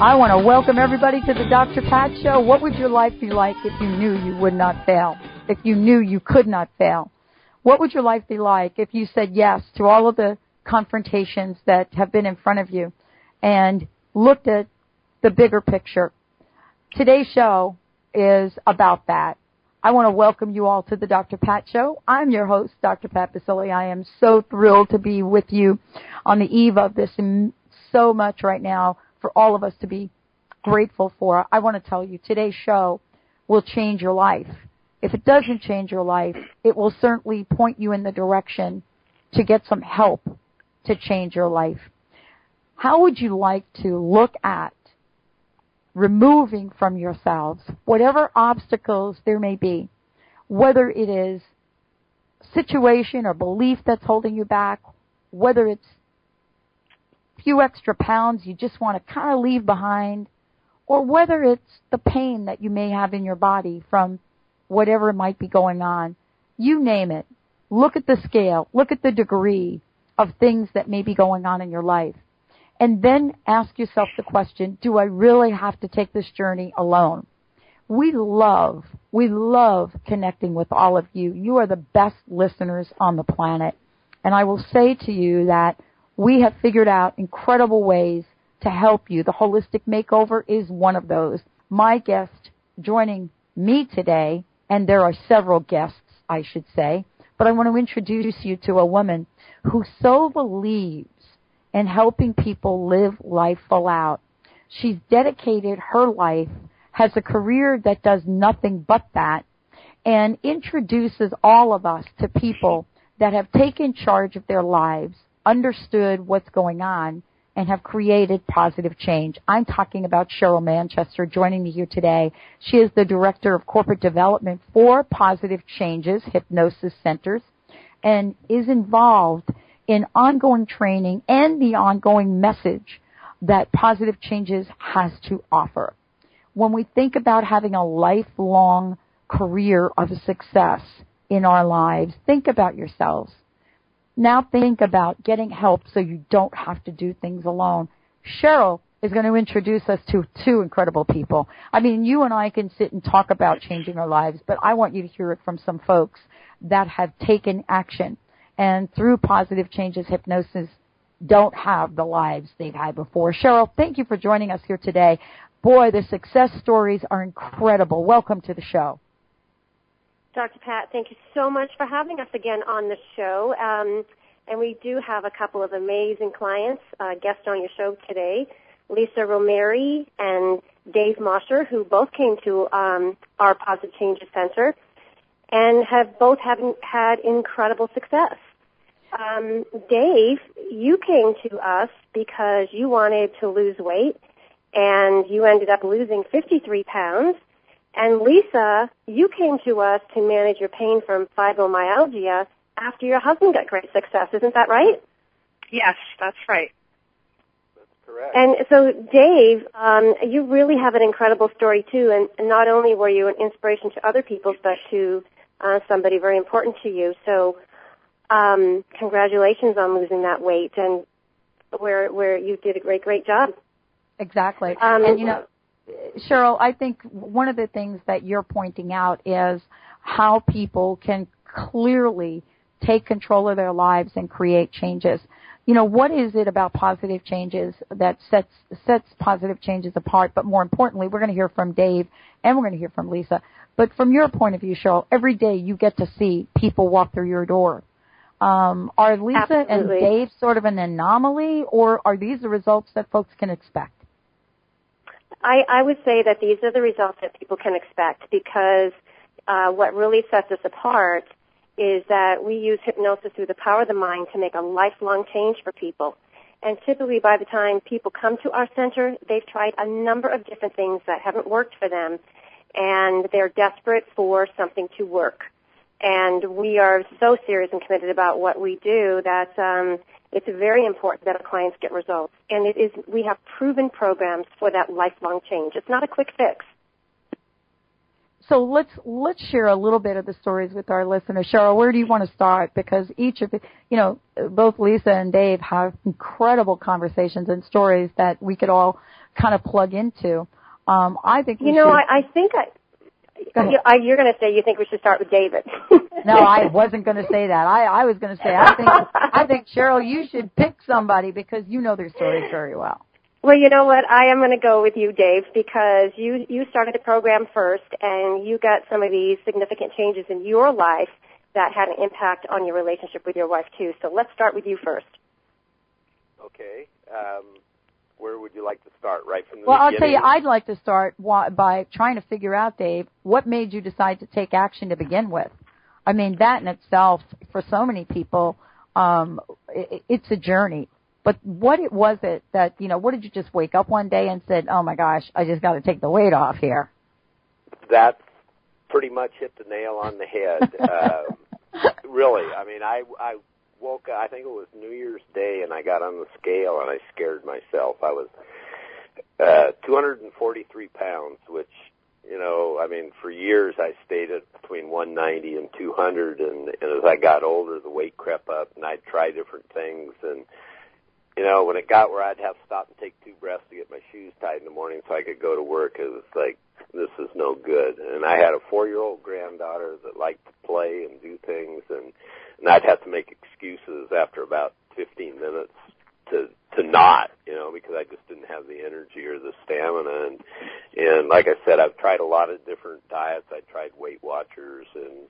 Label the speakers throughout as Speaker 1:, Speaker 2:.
Speaker 1: I want to welcome everybody to the Dr. Pat Show. What would your life be like if you knew you would not fail? If you knew you could not fail? What would your life be like if you said yes to all of the confrontations that have been in front of you and looked at the bigger picture? Today's show is about that. I want to welcome you all to the Dr. Pat Show. I'm your host, Dr. Pat Baccili. I am so thrilled to be with you on the eve of this so much right now for all of us to be grateful for. I want to tell you today's show will change your life. If it doesn't change your life, it will certainly point you in the direction to get some help to change your life. How would you like to look at removing from yourselves whatever obstacles there may be, whether it is situation or belief that's holding you back, whether it's few extra pounds you just want to kind of leave behind, or whether it's the pain that you may have in your body from whatever might be going on. You name it. Look at the scale. Look at the degree of things that may be going on in your life. And then ask yourself the question, do I really have to take this journey alone? We love, we love connecting with all of you. You are the best listeners on the planet. And I will say to you that we have figured out incredible ways to help you. The holistic makeover is one of those. My guest joining me today, and there are several guests, I should say, but I want to introduce you to a woman who so believes in helping people live life full out. She's dedicated her life, has a career that does nothing but that, and introduces all of us to people that have taken charge of their lives understood what's going on and have created positive change. I'm talking about Sheryl Manchester joining me here today. She is the Director of Corporate Development for Positive Changes Hypnosis Centers and is involved in ongoing training and the ongoing message that Positive Changes has to offer. When we think about having a lifelong career of success in our lives, think about yourselves now think about getting help so you don't have to do things alone. Sheryl is going to introduce us to two incredible people. I mean, you and I can sit and talk about changing our lives, but I want you to hear it from some folks that have taken action and through positive changes hypnosis don't have the lives they've had before. Sheryl, thank you for joining us here today. Boy, the success stories are incredible. Welcome to the show.
Speaker 2: Dr. Pat, thank you so much for having us again on the show. Um, and we do have a couple of amazing clients, uh, guests on your show today, Lisa Romeri and Dave Mosher, who both came to um, our Positive Changes Center and have both have, had incredible success. Um, Dave, you came to us because you wanted to lose weight and you ended up losing 53 pounds and Lisa, you came to us to manage your pain from fibromyalgia after your husband got great success. Isn't that right?
Speaker 3: Yes, that's right.
Speaker 4: That's correct.
Speaker 2: And so, Dave, um, you really have an incredible story too. And, and not only were you an inspiration to other people, but to uh, somebody very important to you. So, um, congratulations on losing that weight, and where where you did a great great job.
Speaker 1: Exactly. Um, and you know, Sheryl, I think one of the things that you're pointing out is how people can clearly take control of their lives and create changes. You know, what is it about positive changes that sets sets positive changes apart? But more importantly, we're going to hear from Dave and we're going to hear from Lisa. But from your point of view, Sheryl, every day you get to see people walk through your door. Um, are Lisa
Speaker 2: Absolutely.
Speaker 1: and Dave sort of an anomaly, or are these the results that folks can expect?
Speaker 2: I, I would say that these are the results that people can expect because uh, what really sets us apart is that we use hypnosis through the power of the mind to make a lifelong change for people. And typically by the time people come to our center, they've tried a number of different things that haven't worked for them. and they're desperate for something to work. And we are so serious and committed about what we do that um, it's very important that our clients get results. And it is we have proven programs for that lifelong change. It's not a quick fix.
Speaker 1: So let's let's share a little bit of the stories with our listeners. Sheryl, where do you want to start? Because each of the, you know, both Lisa and Dave have incredible conversations and stories that we could all kind of plug into. Um, I think
Speaker 2: you know,
Speaker 1: should,
Speaker 2: I, I think I. You, I, you're going to say you think we should start with David.
Speaker 1: no, I wasn't going to say that. I, I was going to say I think I think Sheryl, you should pick somebody because you know their stories very well.
Speaker 2: Well, you know what? I am going to go with you, Dave, because you you started the program first, and you got some of these significant changes in your life that had an impact on your relationship with your wife too. So let's start with you first.
Speaker 4: Okay. Um, where would you like to start? Right from the
Speaker 1: well,
Speaker 4: beginning?
Speaker 1: I'll tell you, I'd like to start by trying to figure out, Dave, what made you decide to take action to begin with. I mean, that in itself, for so many people, um, it, it's a journey. But what it was it that you know? What did you just wake up one day and said, "Oh my gosh, I just got to take the weight off here"?
Speaker 4: That pretty much hit the nail on the head. uh, really, I mean, I I woke up. I think it was New Year's Day, and I got on the scale and I scared myself. I was uh, 243 pounds, which you know, I mean, for years I stayed at between 190 and 200, and, and as I got older, the weight crept up, and I'd try different things and you know, when it got where I'd have to stop and take two breaths to get my shoes tied in the morning so I could go to work, it was like, this is no good. And I had a four-year-old granddaughter that liked to play and do things, and, and I'd have to make excuses after about 15 minutes to to not, you know, because I just didn't have the energy or the stamina. And and like I said, I've tried a lot of different diets. I tried Weight Watchers and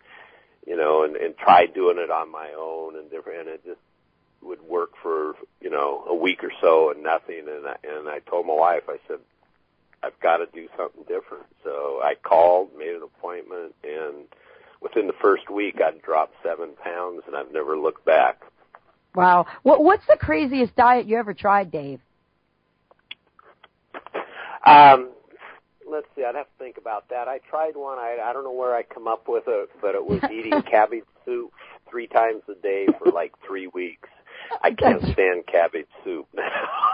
Speaker 4: you know, and and tried doing it on my own and different, and it just would work for you know a week or so and nothing. And I, and I told my wife I said I've got to do something different. So I called made an appointment and within the first week I'd dropped seven pounds and I've never looked back.
Speaker 1: Wow. What what's the craziest diet you ever tried Dave?
Speaker 4: Um let's see. I'd have to think about that. I tried one. I I don't know where I come up with it but it was eating cabbage soup three times a day for like three weeks I can't stand cabbage soup now,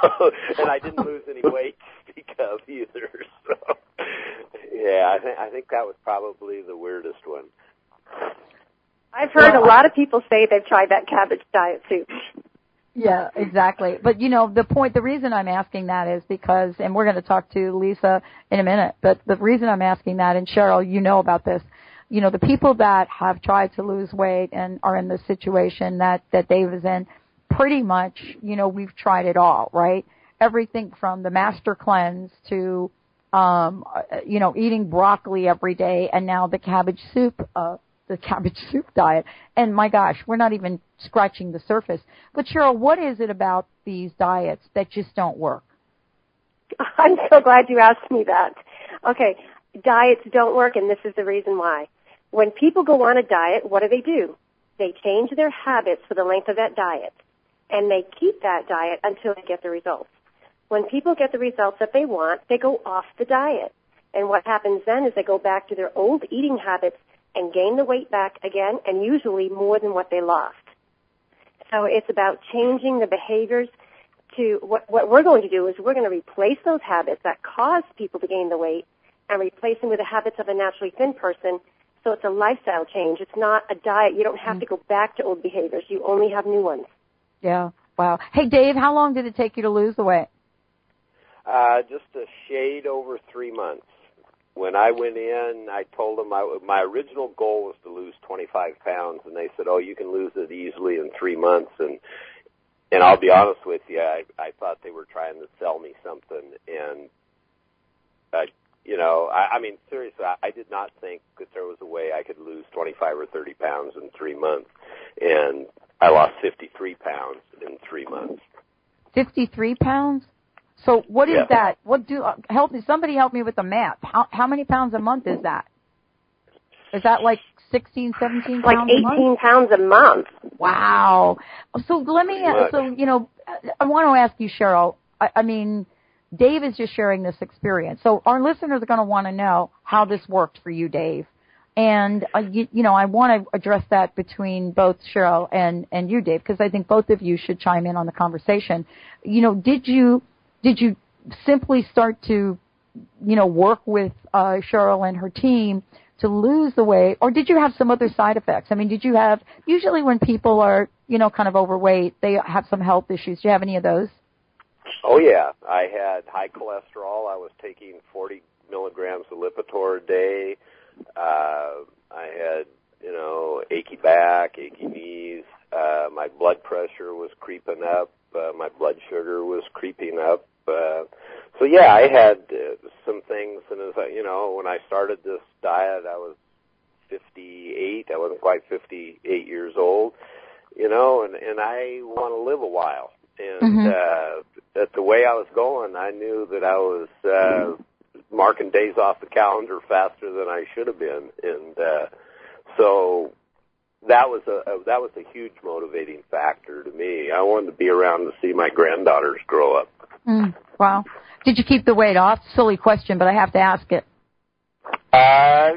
Speaker 4: and I didn't lose any weight to speak of either. So, yeah, I think I think that was probably the weirdest one.
Speaker 2: I've heard well, a lot of people say they've tried that cabbage diet soup.
Speaker 1: Yeah, exactly. But you know, the point, the reason I'm asking that is because, and we're going to talk to Lisa in a minute, but the reason I'm asking that, and Sheryl, you know about this, you know, the people that have tried to lose weight and are in the situation that, that Dave is in, pretty much, you know, we've tried it all, right? Everything from the master cleanse to, um, you know, eating broccoli every day and now the cabbage soup, uh, the cabbage soup diet. And my gosh, we're not even scratching the surface. But Sheryl, what is it about these diets that just don't work?
Speaker 2: I'm so glad you asked me that. Okay, diets don't work and this is the reason why. When people go on a diet, what do they do? They change their habits for the length of that diet and they keep that diet until they get the results. When people get the results that they want, they go off the diet. And what happens then is they go back to their old eating habits and gain the weight back again and usually more than what they lost. So it's about changing the behaviors to what, what we're going to do is we're going to replace those habits that cause people to gain the weight and replace them with the habits of a naturally thin person. So it's a lifestyle change. It's not a diet. You don't have to go back to old behaviors. You only have new ones.
Speaker 1: Yeah. Wow. Hey, Dave, how long did it take you to lose the weight?
Speaker 4: Uh, just a shade over three months. When I went in, I told them I, my original goal was to lose 25 pounds, and they said, "Oh, you can lose it easily in three months." And and I'll be honest with you, I, I thought they were trying to sell me something, and I, you know, I, I mean, seriously, I, I did not think that there was a way I could lose 25 or 30 pounds in three months, and I lost 53 pounds in three months.
Speaker 1: 53 pounds? So what is
Speaker 4: yeah.
Speaker 1: that? What do uh, help me? Somebody help me with the math. How how many pounds a month is that? Is that like 16, 17
Speaker 2: like
Speaker 1: pounds?
Speaker 2: Like 18 pounds a month.
Speaker 1: Wow. So let me. Uh, so you know, I want to ask you, Sheryl. I, I mean, Dave is just sharing this experience. So our listeners are going to want to know how this worked for you, Dave. And uh, you, you know, I want to address that between both Sheryl and and you, Dave, because I think both of you should chime in on the conversation. You know, did you did you simply start to, you know, work with uh, Sheryl and her team to lose the weight, or did you have some other side effects? I mean, did you have usually when people are, you know, kind of overweight, they have some health issues. Do you have any of those?
Speaker 4: Oh yeah, I had high cholesterol. I was taking 40 milligrams of Lipitor a day. Uh, I had, you know, achy back, achy knees. Uh, my blood pressure was creeping up. Uh, my blood sugar was creeping up. Uh, so yeah, I had uh, some things, and as I, you know, when I started this diet, I was 58. I wasn't quite 58 years old, you know, and and I want to live a while. And mm-hmm. uh, at the way I was going, I knew that I was uh, marking days off the calendar faster than I should have been, and uh, so that was a, a that was a huge motivating factor to me. I wanted to be around to see my granddaughters grow up.
Speaker 1: Mm, wow! Did you keep the weight off? Silly question, but I have to ask it.
Speaker 4: Uh,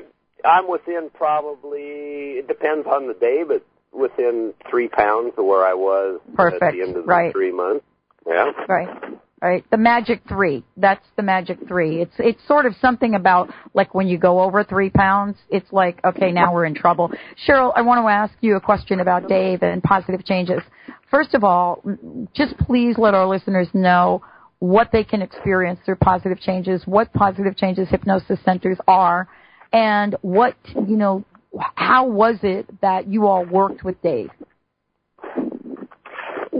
Speaker 4: I'm within probably. It depends on the day, but within three pounds of where I was
Speaker 1: Perfect.
Speaker 4: at the end of
Speaker 1: right.
Speaker 4: the three months. Yeah.
Speaker 1: Right right? The magic three. That's the magic three. It's it's sort of something about like when you go over three pounds, it's like okay, now we're in trouble. Sheryl, I want to ask you a question about Dave and positive changes. First of all, just please let our listeners know what they can experience through positive changes, what positive changes hypnosis centers are, and what you know. How was it that you all worked with Dave?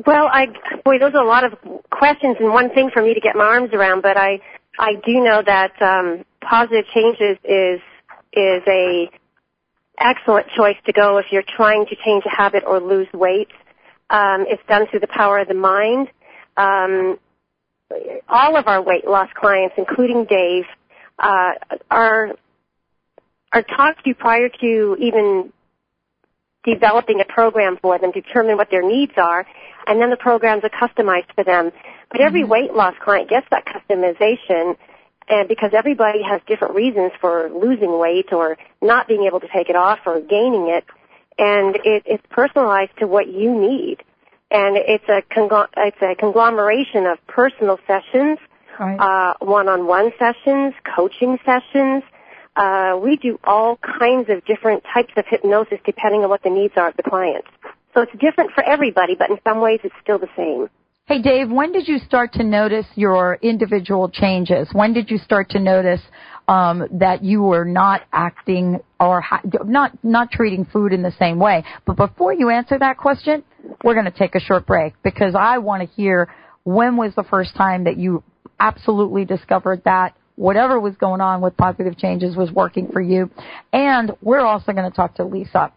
Speaker 2: Well, I boy, those are a lot of questions and one thing for me to get my arms around. But I I do know that um, positive changes is is a excellent choice to go if you're trying to change a habit or lose weight. Um, it's done through the power of the mind. Um, all of our weight loss clients, including Dave, uh, are are talked to prior to even developing a program for them, determine what their needs are, and then the programs are customized for them. But every mm-hmm. weight loss client gets that customization, and because everybody has different reasons for losing weight or not being able to take it off or gaining it, and it, it's personalized to what you need. And it's a it's a conglomeration of personal sessions, right. uh, one-on-one sessions, coaching sessions, uh, we do all kinds of different types of hypnosis depending on what the needs are of the client. So it's different for everybody, but in some ways it's still the same.
Speaker 1: Hey Dave, when did you start to notice your individual changes? When did you start to notice um, that you were not acting or ha- not not treating food in the same way? But before you answer that question, we're going to take a short break because I want to hear when was the first time that you absolutely discovered that whatever was going on with positive changes was working for you. And we're also going to talk to Lisa.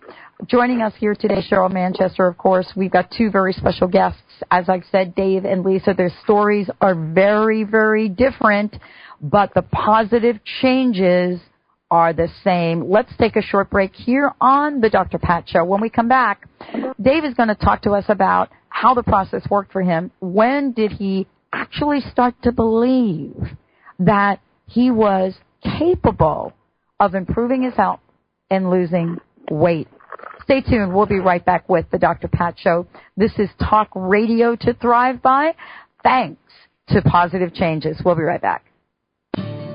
Speaker 1: Joining us here today, Sheryl Manchester, of course. We've got two very special guests. As I've said, Dave and Lisa, their stories are very, very different, but the positive changes are the same. Let's take a short break here on the Dr. Pat Show. When we come back, Dave is going to talk to us about how the process worked for him. When did he actually start to believe that he was capable of improving his health and losing weight. Stay tuned. We'll be right back with the Dr. Pat Show. This is talk radio to thrive by. Thanks to positive changes. We'll be right back.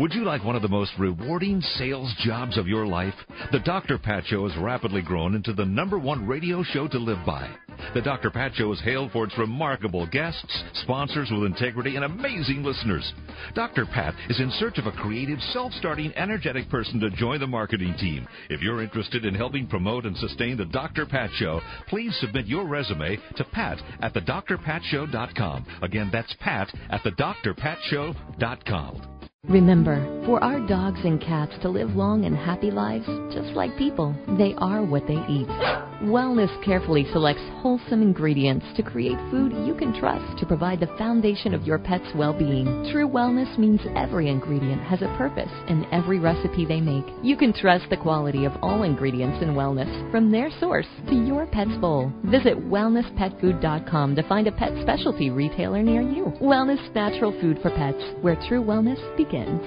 Speaker 5: Would you like one of the most rewarding sales jobs of your life? The Dr. Pat Show has rapidly grown into the number one radio show to live by. The Dr. Pat Show is hailed for its remarkable guests, sponsors with integrity, and amazing listeners. Dr. Pat is in search of a creative, self-starting, energetic person to join the marketing team. If you're interested in helping promote and sustain the Dr. Pat Show, please submit your resume to pat at thedrpatshow.com. Again, that's pat at thedrpatshow.com.
Speaker 6: Remember, for our dogs and cats to live long and happy lives, just like people, they are what they eat. Wellness carefully selects wholesome ingredients to create food you can trust to provide the foundation of your pet's well-being. True wellness means every ingredient has a purpose in every recipe they make. You can trust the quality of all ingredients in wellness, from their source to your pet's bowl. Visit wellnesspetfood.com to find a pet specialty retailer near you. Wellness Natural Food for Pets, where true wellness begins.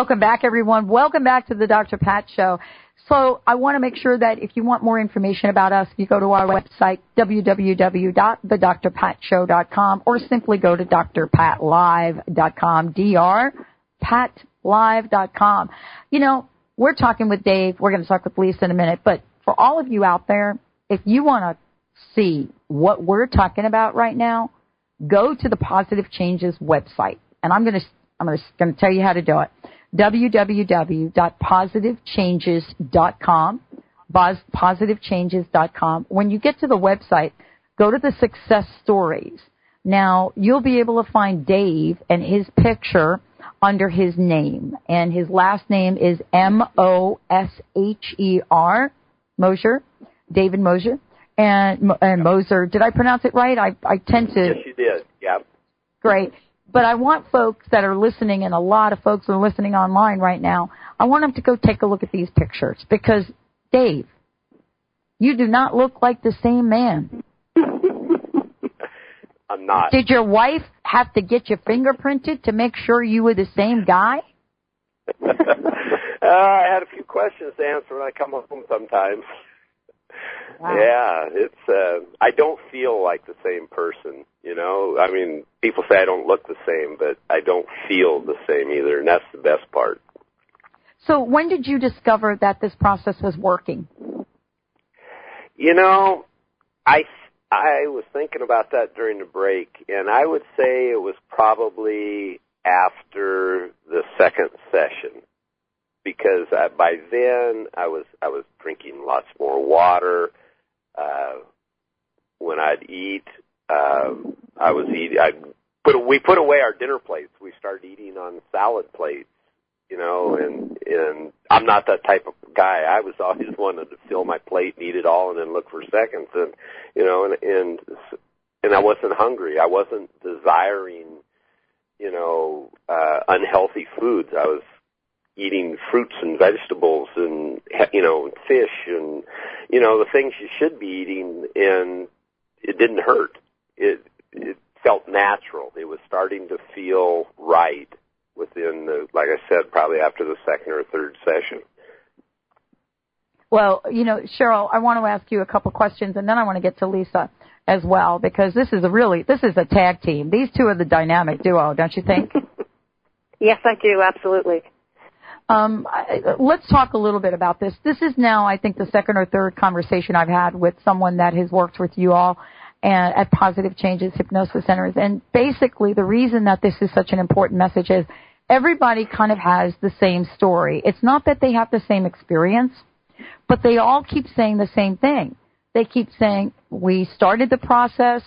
Speaker 1: Welcome back, everyone. Welcome back to the Dr. Pat Show. So I want to make sure that if you want more information about us, you go to our website, www.thedrpatshow.com, or simply go to drpatlive.com, drpatlive.com. You know, we're talking with Dave. We're going to talk with Lisa in a minute. But for all of you out there, if you want to see what we're talking about right now, go to the Positive Changes website. And I'm going to, I'm going to, going to tell you how to do it www.positivechanges.com, positivechanges.com. When you get to the website, go to the success stories. Now, you'll be able to find Dave and his picture under his name, and his last name is M-O-S-H-E-R, Mosher, David Mosher. And, and Moser, did I pronounce it right? I, I tend to.
Speaker 4: Yes, you did. Yeah.
Speaker 1: Great. But I want folks that are listening, and a lot of folks are listening online right now, I want them to go take a look at these pictures because, Dave, you do not look like the same man.
Speaker 4: I'm not.
Speaker 1: Did your wife have to get you fingerprinted to make sure you were the same guy?
Speaker 4: uh, I had a few questions to answer when I come home sometimes.
Speaker 1: Wow.
Speaker 4: Yeah, it's uh I don't feel like the same person, you know. I mean, people say I don't look the same, but I don't feel the same either, and that's the best part.
Speaker 1: So when did you discover that this process was working?
Speaker 4: You know, I I was thinking about that during the break, and I would say it was probably after the second session because uh, by then I was I was drinking lots more water. Uh, when I'd eat, uh, I was eating. I put we put away our dinner plates. We started eating on salad plates, you know. And and I'm not that type of guy. I was always wanted to fill my plate and eat it all, and then look for seconds. And you know, and and and I wasn't hungry. I wasn't desiring, you know, uh, unhealthy foods. I was eating fruits and vegetables and you know fish and you know the things you should be eating and it didn't hurt it it felt natural. It was starting to feel right within the like i said probably after the second or third session.
Speaker 1: Well you know sheryl i want to ask you a couple questions and then i want to get to lisa as well because this is a really this is a tag team. These two are the dynamic duo don't you think?
Speaker 2: Yes i do absolutely.
Speaker 1: Um, let's talk a little bit about this. This is now, I think, the second or third conversation I've had with someone that has worked with you all and at Positive Changes Hypnosis Centers. And basically, the reason that this is such an important message is everybody kind of has the same story. It's not that they have the same experience, but they all keep saying the same thing. They keep saying, we started the process,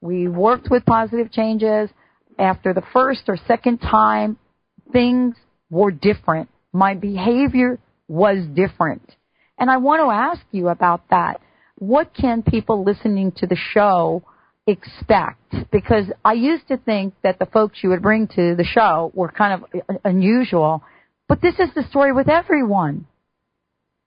Speaker 1: we worked with positive changes. After the first or second time, things were different my behavior was different. And I want to ask you about that. What can people listening to the show expect? Because I used to think that the folks you would bring to the show were kind of unusual, but this is the story with everyone.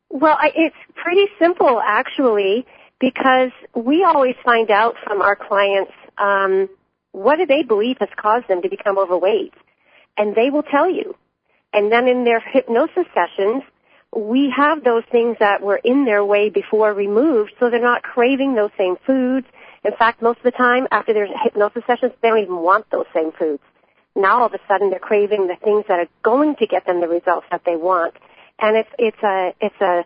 Speaker 2: Well, I, it's pretty simple actually, because we always find out from our clients um, what do they believe has caused them to become overweight, and they will tell you. And then in their hypnosis sessions, we have those things that were in their way before removed so they're not craving those same foods. In fact, most of the time after their hypnosis sessions, they don't even want those same foods. Now all of a sudden they're craving the things that are going to get them the results that they want. And it's, it's a, it's a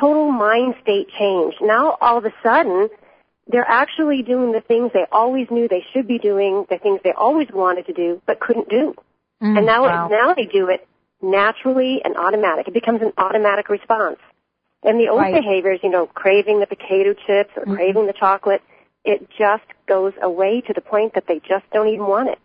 Speaker 2: total mind state change. Now all of a sudden, they're actually doing the things they always knew they should be doing, the things they always wanted to do, but couldn't do. Mm, and now, wow. now they do it naturally and automatic. It becomes an automatic response. And the old right. behaviors, you know, craving the potato chips or mm-hmm. craving the chocolate, it just goes away to the point that they just don't even want it.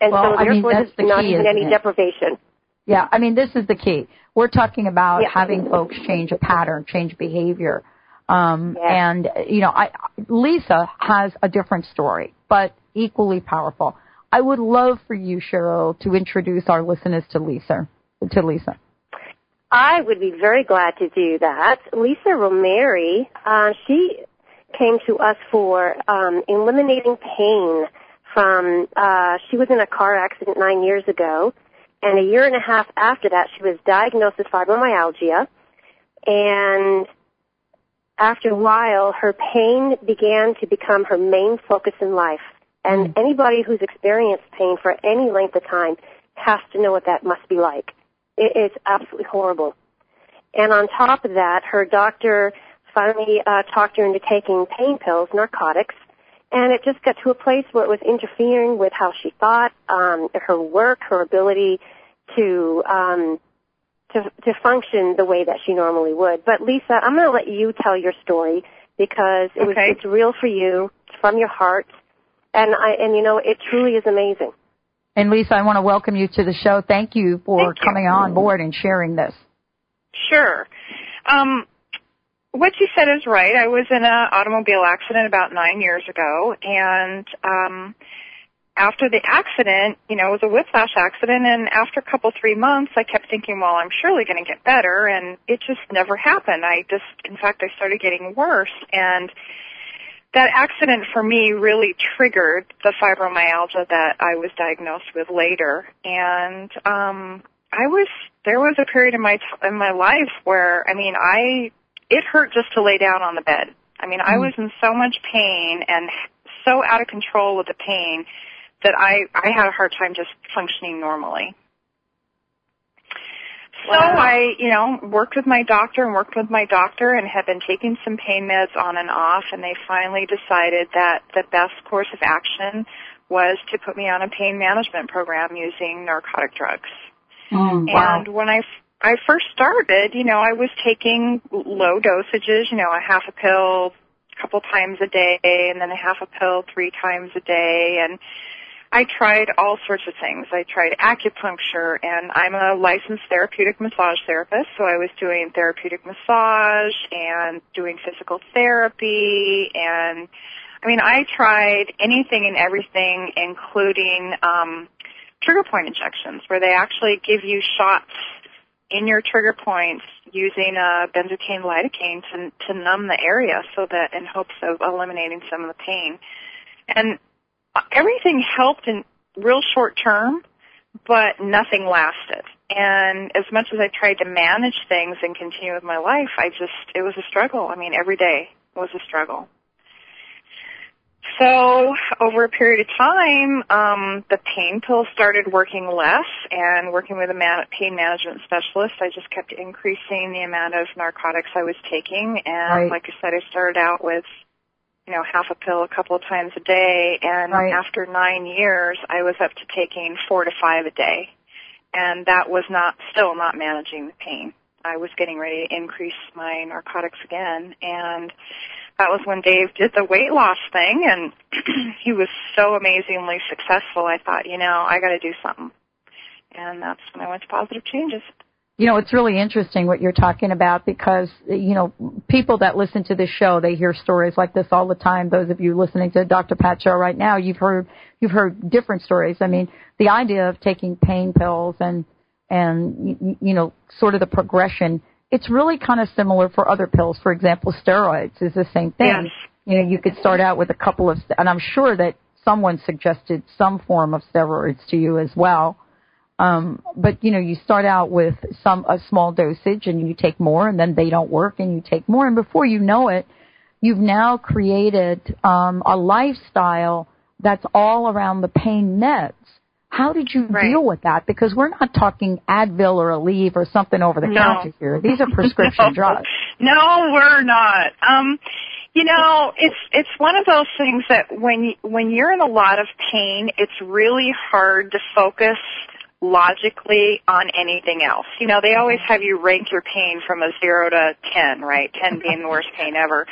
Speaker 2: And
Speaker 1: well,
Speaker 2: so therefore
Speaker 1: I mean,
Speaker 2: there's
Speaker 1: the
Speaker 2: not
Speaker 1: key,
Speaker 2: even any
Speaker 1: it?
Speaker 2: deprivation.
Speaker 1: Yeah, I mean, this is the key. We're talking about yeah. having folks change a pattern, change behavior. Um, yeah. and, you know, I, Lisa has a different story, but equally powerful. I would love for you, Sheryl, to introduce our listeners to Lisa. To Lisa.
Speaker 2: I would be very glad to do that. Lisa Romeri, uh, she came to us for um, eliminating pain from. Uh, she was in a car accident nine years ago, and a year and a half after that, she was diagnosed with fibromyalgia, and after a while, her pain began to become her main focus in life. And mm. anybody who's experienced pain for any length of time has to know what that must be like. It is absolutely horrible. And on top of that, her doctor finally uh, talked her into taking pain pills, narcotics, and it just got to a place where it was interfering with how she thought, um, her work, her ability to um, to to function the way that she normally would. But Lisa, I'm going to let you tell your story because it okay. was it's real for you, from your heart, and I and you know it truly is amazing.
Speaker 1: And Lisa, I want to welcome you to the show. Thank you for Thank coming you. on board and sharing this.
Speaker 3: Sure. Um, what you said is right. I was in an automobile accident about nine years ago, and um, after the accident, you know, it was a whiplash accident, and after a couple three months, I kept thinking, well, I'm surely going to get better, and it just never happened. I just, in fact, I started getting worse, and that accident for me really triggered the fibromyalgia that I was diagnosed with later. And um I was there was a period in my in my life where I mean I it hurt just to lay down on the bed. I mean, mm I was in so much pain and so out of control with the pain that I I had a hard time just functioning normally. So I, you know, worked with my doctor and worked with my doctor and had been taking some pain meds on and off and they finally decided that the best course of action was to put me on a pain management program using narcotic drugs.
Speaker 1: Mm, wow.
Speaker 3: And when I I first started, you know, I was taking low dosages, you know, a half a pill a couple times a day and then a half a pill three times a day and I tried all sorts of things. I tried acupuncture and I'm a licensed therapeutic massage therapist, so I was doing therapeutic massage and doing physical therapy and I mean, I tried anything and everything including um trigger point injections where they actually give you shots in your trigger points using a benzocaine lidocaine to to numb the area so that in hopes of eliminating some of the pain. And everything helped in real short term, but nothing lasted. And as much as I tried to manage things and continue with my life, I just it was a struggle. I mean, every day was a struggle. So over a period of time, um, the pain pills started working less, and working with a man- pain management specialist, I just kept increasing the amount of narcotics I was taking. And
Speaker 1: Right.
Speaker 3: like I said, I started out with, you know, half a pill a couple of times a day, and
Speaker 1: Right.
Speaker 3: after nine years, I was up to taking four to five a day, and that was not still not managing the pain. I was getting ready to increase my narcotics again, and that was when Dave did the weight loss thing and he was so amazingly successful. I thought, you know, I got to do something. And that's when I went to positive changes.
Speaker 1: You know, it's really interesting what you're talking about because, you know, people that listen to this show, they hear stories like this all the time. Those of you listening to Dr. Pat show right now, you've heard, you've heard different stories. I mean, the idea of taking pain pills and, and, you, you know, sort of the progression, it's really kind of similar for other pills. For example, steroids is the same thing.
Speaker 3: Yes.
Speaker 1: You know, you could start out with a couple of, and I'm sure that someone suggested some form of steroids to you as well. Um, but you know, you start out with some a small dosage, and you take more, and then they don't work, and you take more, and before you know it, you've now created um, a lifestyle that's all around the pain meds. How did you
Speaker 3: Right.
Speaker 1: deal with that? Because we're not talking Advil or Aleve or something over the
Speaker 3: No.
Speaker 1: counter here. These are prescription
Speaker 3: no.
Speaker 1: drugs.
Speaker 3: No, we're not. Um, you know, it's it's one of those things that when you, when you're in a lot of pain, it's really hard to focus logically on anything else. You know, they always have you rank your pain from a 0 to 10, right? 10 being the worst pain ever.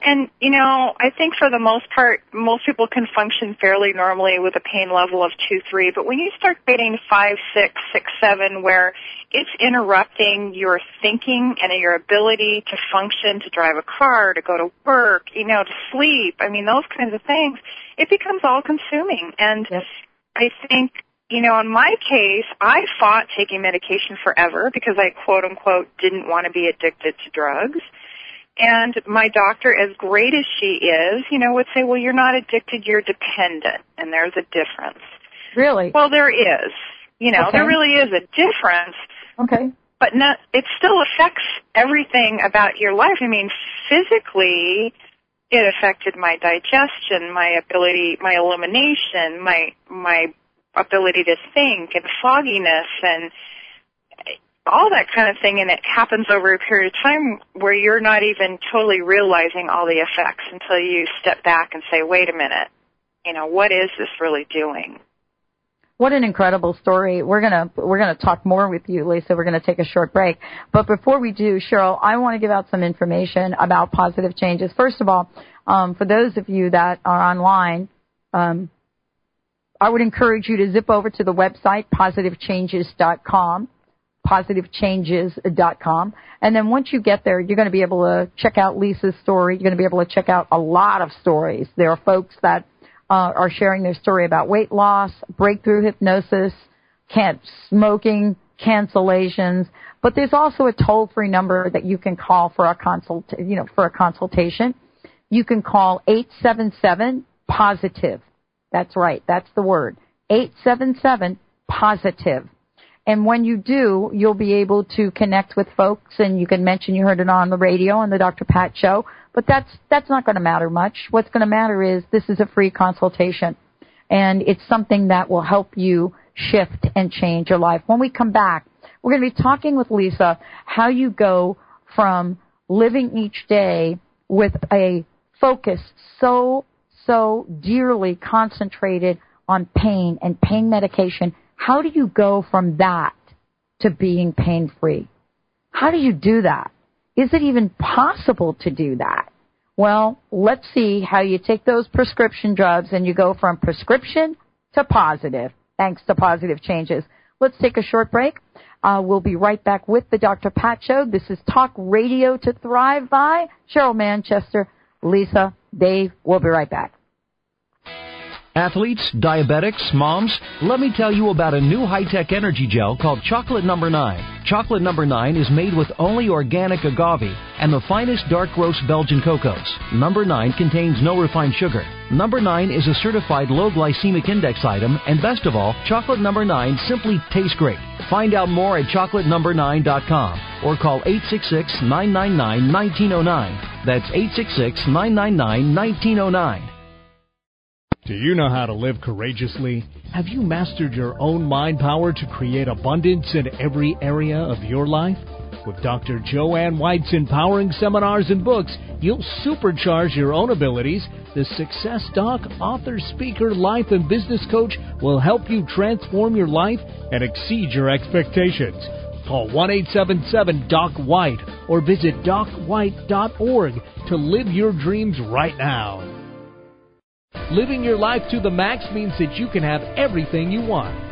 Speaker 3: And, you know, I think for the most part, most people can function fairly normally with a pain level of 2, 3, but when you start getting 5, 6, 6, 7, where it's interrupting your thinking and your ability to function, to drive a car, to go to work, you know, to sleep, I mean, those kinds of things, it becomes all consuming. And
Speaker 1: Yes.
Speaker 3: I think, you know, in my case, I fought taking medication forever because I quote unquote didn't want to be addicted to drugs. And my doctor, as great as she is, you know, would say, well, you're not addicted, you're dependent. And there's a difference.
Speaker 1: Really?
Speaker 3: Well, there is. You know,
Speaker 1: Okay.
Speaker 3: there really is a difference
Speaker 1: okay.
Speaker 3: but not, it still affects everything about your life. I mean, physically, it affected my digestion, my ability, my elimination, my my ability to think, and fogginess, and all that kind of thing. And it happens over a period of time where you're not even totally realizing all the effects until you step back and say, "Wait a minute, you know, what is this really doing?"
Speaker 1: What an incredible story. We're gonna we're gonna talk more with you, Lisa. We're gonna take a short break. But before we do, Sheryl, I want to give out some information about positive changes. First of all, um, for those of you that are online, um, I would encourage you to zip over to the website positivechanges.com, positivechanges.com, and then once you get there, you're going to be able to check out Lisa's story. You're going to be able to check out a lot of stories. There are folks that uh, are sharing their story about weight loss, breakthrough hypnosis, can't smoking, cancellations. But there's also a toll-free number that you can call for a consult, you know, for a consultation. You can call 877 positive. That's right. That's the word. 877 positive. And when you do, you'll be able to connect with folks and you can mention you heard it on the radio on the Dr. Pat show. But that's, that's not going to matter much. What's going to matter is this is a free consultation and it's something that will help you shift and change your life. When we come back, we're going to be talking with Lisa how you go from living each day with a focus so, so dearly concentrated on pain and pain medication. How do you go from that to being pain free? How do you do that? Is it even possible to do that? Well, let's see how you take those prescription drugs and you go from prescription to positive, thanks to positive changes. Let's take a short break. Uh, we'll be right back with the Dr. Pat Show. This is Talk Radio to Thrive by Sheryl Manchester, Lisa, Dave. We'll be right back.
Speaker 7: Athletes, diabetics, moms, let me tell you about a new high-tech energy gel called Chocolate Number 9. Chocolate Number 9 is made with only organic agave and the finest dark roast Belgian cocos. Number 9 contains no refined sugar. Number 9 is a certified low glycemic index item and best of all, Chocolate Number 9 simply tastes great. Find out more at chocolatenumber9.com or call 866-999-1909. That's 866-999-1909.
Speaker 8: Do you know how to live courageously? Have you mastered your own mind power to create abundance in every area of your life? With Dr. Joanne White's empowering seminars and books, you'll supercharge your own abilities. The Success Doc, author, speaker, life, and business coach will help you transform your life and exceed your expectations. Call 1 877 Doc White or visit docwhite.org to live your dreams right now. Living your life to the max means that you can have everything you want.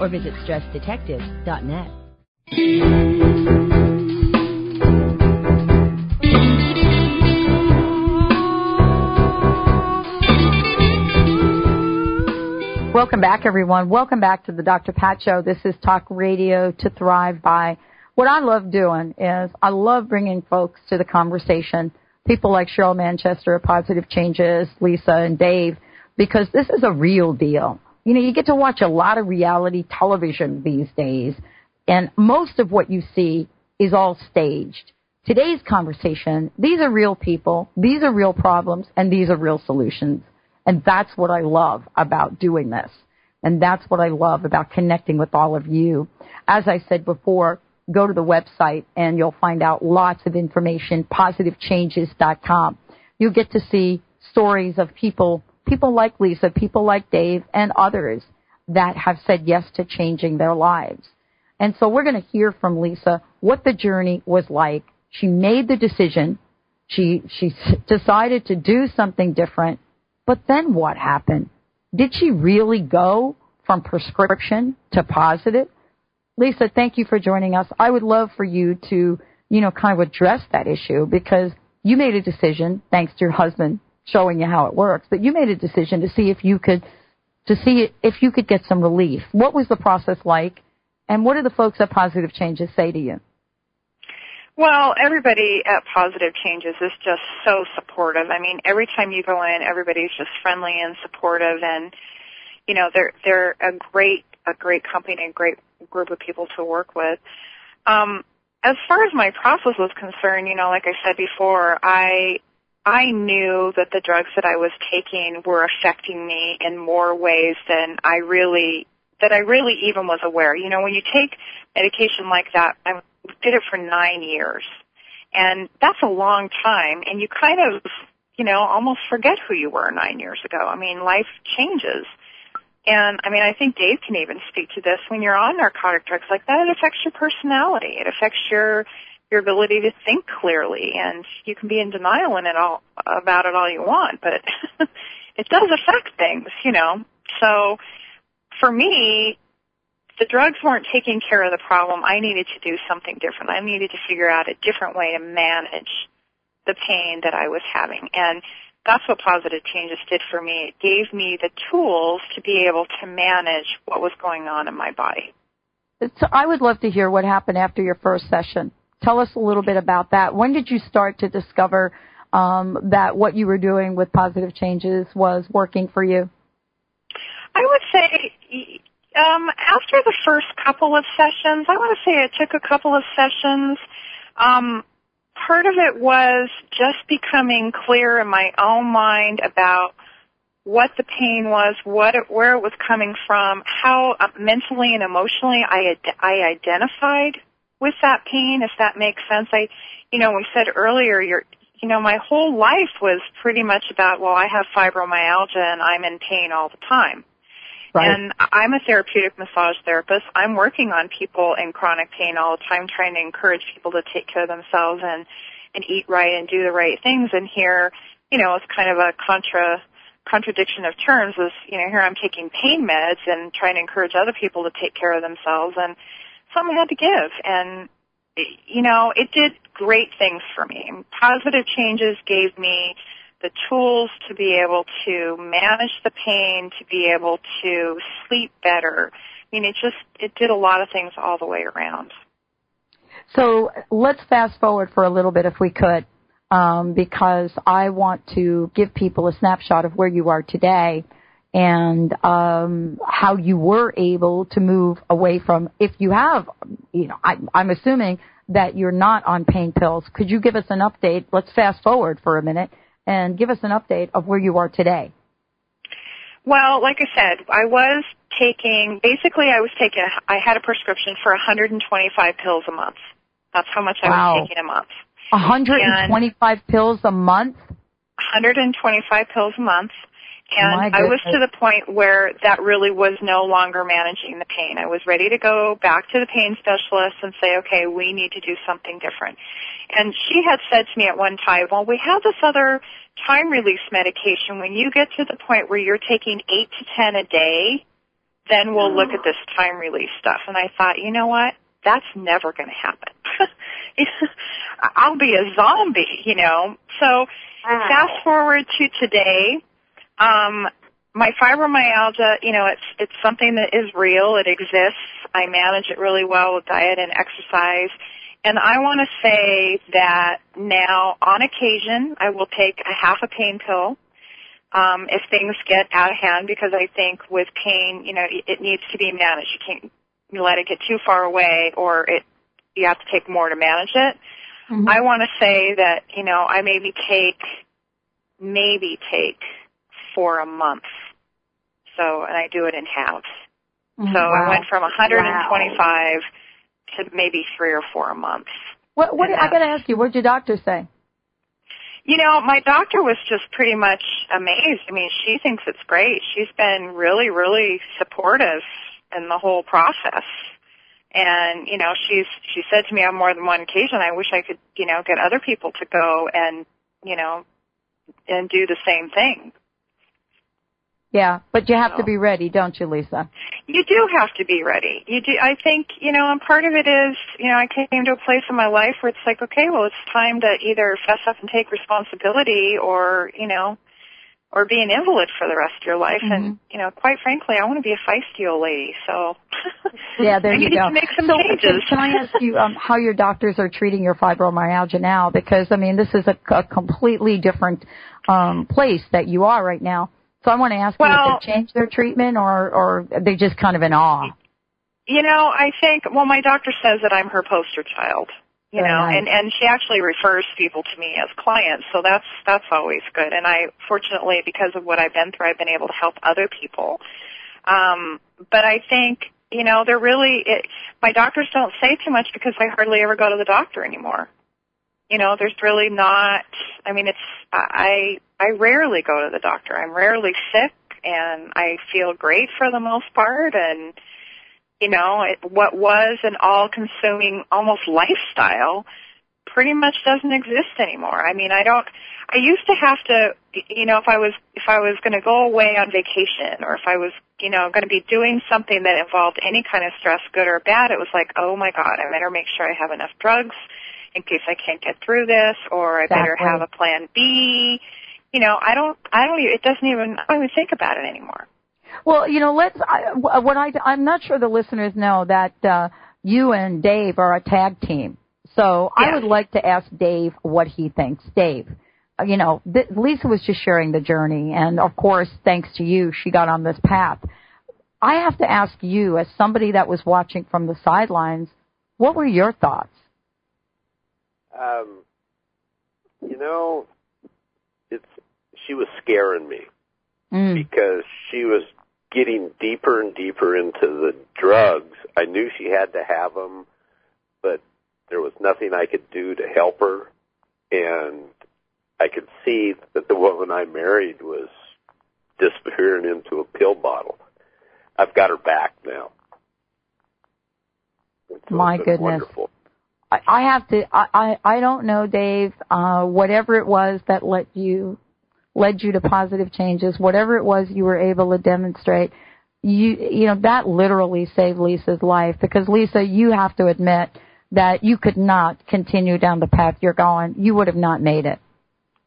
Speaker 9: or visit stressdetective.net.
Speaker 1: Welcome back, everyone. Welcome back to the Dr. Pat Show. This is Talk Radio to Thrive by. What I love doing is I love bringing folks to the conversation. People like Sheryl Manchester Positive Changes, Lisa and Dave, because this is a real deal. You know, you get to watch a lot of reality television these days, and most of what you see is all staged. Today's conversation, these are real people, these are real problems, and these are real solutions. And that's what I love about doing this. And that's what I love about connecting with all of you. As I said before, go to the website and you'll find out lots of information, positivechanges.com. You'll get to see stories of people, people like Lisa, people like Dave, and others that have said yes to changing their lives. And so we're going to hear from Lisa what the journey was like. She made the decision. She, she decided to do something different but then what happened? Did she really go from prescription to positive? Lisa, thank you for joining us. I would love for you to, you know, kind of address that issue because you made a decision, thanks to your husband showing you how it works, but you made a decision to see if you could, to see if you could get some relief. What was the process like? And what do the folks at Positive Changes say to you?
Speaker 3: Well, everybody at Positive Changes is just so supportive. I mean, every time you go in, everybody's just friendly and supportive, and you know, they're they're a great a great company, a great group of people to work with. Um, as far as my process was concerned, you know, like I said before, I I knew that the drugs that I was taking were affecting me in more ways than I really that I really even was aware. You know, when you take medication like that, I did it for nine years. And that's a long time and you kind of, you know, almost forget who you were nine years ago. I mean, life changes. And I mean, I think Dave can even speak to this. When you're on narcotic drugs like that, it affects your personality. It affects your your ability to think clearly, and you can be in denial in it all about it all you want, but it does affect things, you know. So for me, the drugs weren't taking care of the problem. I needed to do something different. I needed to figure out a different way to manage the pain that I was having. And that's what positive changes did for me. It gave me the tools to be able to manage what was going on in my body.
Speaker 1: So I would love to hear what happened after your first session. Tell us a little bit about that. When did you start to discover um, that what you were doing with positive changes was working for you?
Speaker 3: I would say um, after the first couple of sessions, I want to say it took a couple of sessions. Um, part of it was just becoming clear in my own mind about what the pain was, what it, where it was coming from, how uh, mentally and emotionally I I identified with that pain, if that makes sense. I, you know, we said earlier, you're, you know, my whole life was pretty much about, well, I have fibromyalgia and I'm in pain all the time. Right. And I'm a therapeutic massage therapist. I'm working on people in chronic pain all the time, trying to encourage people to take care of themselves and and eat right and do the right things. And here, you know, it's kind of a contra contradiction of terms. Is you know, here I'm taking pain meds and trying to encourage other people to take care of themselves, and something had to give. And you know, it did great things for me. Positive changes gave me the tools to be able to manage the pain, to be able to sleep better. I mean, it just, it did a lot of things all the way around.
Speaker 1: So let's fast forward for a little bit if we could, um, because I want to give people a snapshot of where you are today and um, how you were able to move away from. If you have, you know, I, I'm assuming that you're not on pain pills. Could you give us an update? Let's fast forward for a minute and give us an update of where you are today.
Speaker 3: Well, like I said, I was taking, basically I was taking, I had a prescription for 125 pills a month. That's how much I
Speaker 1: wow.
Speaker 3: was taking a month.
Speaker 1: 125 and pills a month?
Speaker 3: 125 pills a month. And
Speaker 1: I
Speaker 3: was to the point where that really was no longer managing the pain. I was ready to go back to the pain specialist and say, okay, we need to do something different. And she had said to me at one time, well, we have this other time release medication. When you get to the point where you're taking eight to ten a day, then we'll look at this time release stuff. And I thought, you know what? That's never going to happen. I'll be a zombie, you know. So fast forward to today, um, my fibromyalgia, you know, it's it's something that is real. It exists. I manage it really well with diet and exercise. And I want to say that now, on occasion, I will take a half a pain pill um, if things get out of hand because I think with pain, you know, it needs to be managed. You can't let it get too far away, or it you have to take more to manage it. Mm-hmm. I want to say that you know I maybe take maybe take for a month. So, and I do it in halves. Mm-hmm. So wow. I went from 125 wow. to maybe three or four a month.
Speaker 1: What, what, I gotta ask you, what did your doctor say?
Speaker 3: You know, my doctor was just pretty much amazed. I mean, she thinks it's great. She's been really, really supportive in the whole process. And, you know, she's, she said to me on more than one occasion, I wish I could, you know, get other people to go and, you know, and do the same thing.
Speaker 1: Yeah, but you have to be ready, don't you, Lisa?
Speaker 3: You do have to be ready. You do. I think you know, and part of it is, you know, I came to a place in my life where it's like, okay, well, it's time to either fess up and take responsibility, or you know, or be an invalid for the rest of your life. Mm-hmm. And you know, quite frankly, I want to be a feisty old lady. So
Speaker 1: yeah, there
Speaker 3: I
Speaker 1: you
Speaker 3: go.
Speaker 1: To
Speaker 3: make some
Speaker 1: so,
Speaker 3: changes.
Speaker 1: Can I ask you um, how your doctors are treating your fibromyalgia now? Because I mean, this is a, a completely different um, place that you are right now. So I want to ask
Speaker 3: well,
Speaker 1: you if they changed their treatment or or they just kind of in awe.
Speaker 3: You know, I think well, my doctor says that I'm her poster child. You
Speaker 1: Very
Speaker 3: know,
Speaker 1: nice.
Speaker 3: and and she actually refers people to me as clients, so that's that's always good. And I, fortunately, because of what I've been through, I've been able to help other people. Um, but I think, you know, they're really, it, my doctors don't say too much because I hardly ever go to the doctor anymore. You know, there's really not, I mean, it's, I, I rarely go to the doctor. I'm rarely sick and I feel great for the most part and, you know, it, what was an all-consuming almost lifestyle pretty much doesn't exist anymore. I mean, I don't, I used to have to, you know, if I was, if I was going to go away on vacation or if I was, you know, going to be doing something that involved any kind of stress, good or bad, it was like, oh my God, I better make sure I have enough drugs in case I can't get through this or I better have a plan B. You know, I don't, I don't, even, it doesn't even, I don't even think about it anymore.
Speaker 1: Well, you know, let's. I, what I I'm not sure the listeners know that uh, you and Dave are a tag team. So I would like to ask Dave what he thinks. Dave, uh, you know, th- Lisa was just sharing the journey, and of course, thanks to you, she got on this path. I have to ask you, as somebody that was watching from the sidelines, what were your thoughts?
Speaker 4: Um, you know, it's she was scaring me
Speaker 1: Mm.
Speaker 4: because she was getting deeper and deeper into the drugs. I knew she had to have them, but there was nothing I could do to help her, and I could see that the woman I married was disappearing into a pill bottle. I've got her back now. So
Speaker 1: My goodness.
Speaker 4: Wonderful.
Speaker 1: I, have to. I, I don't know, Dave. Uh, whatever it was that led you led you to positive changes, whatever it was you were able to demonstrate, you you know that literally saved Lisa's life because Lisa, you have to admit that you could not continue down the path you're going. You would have not made it.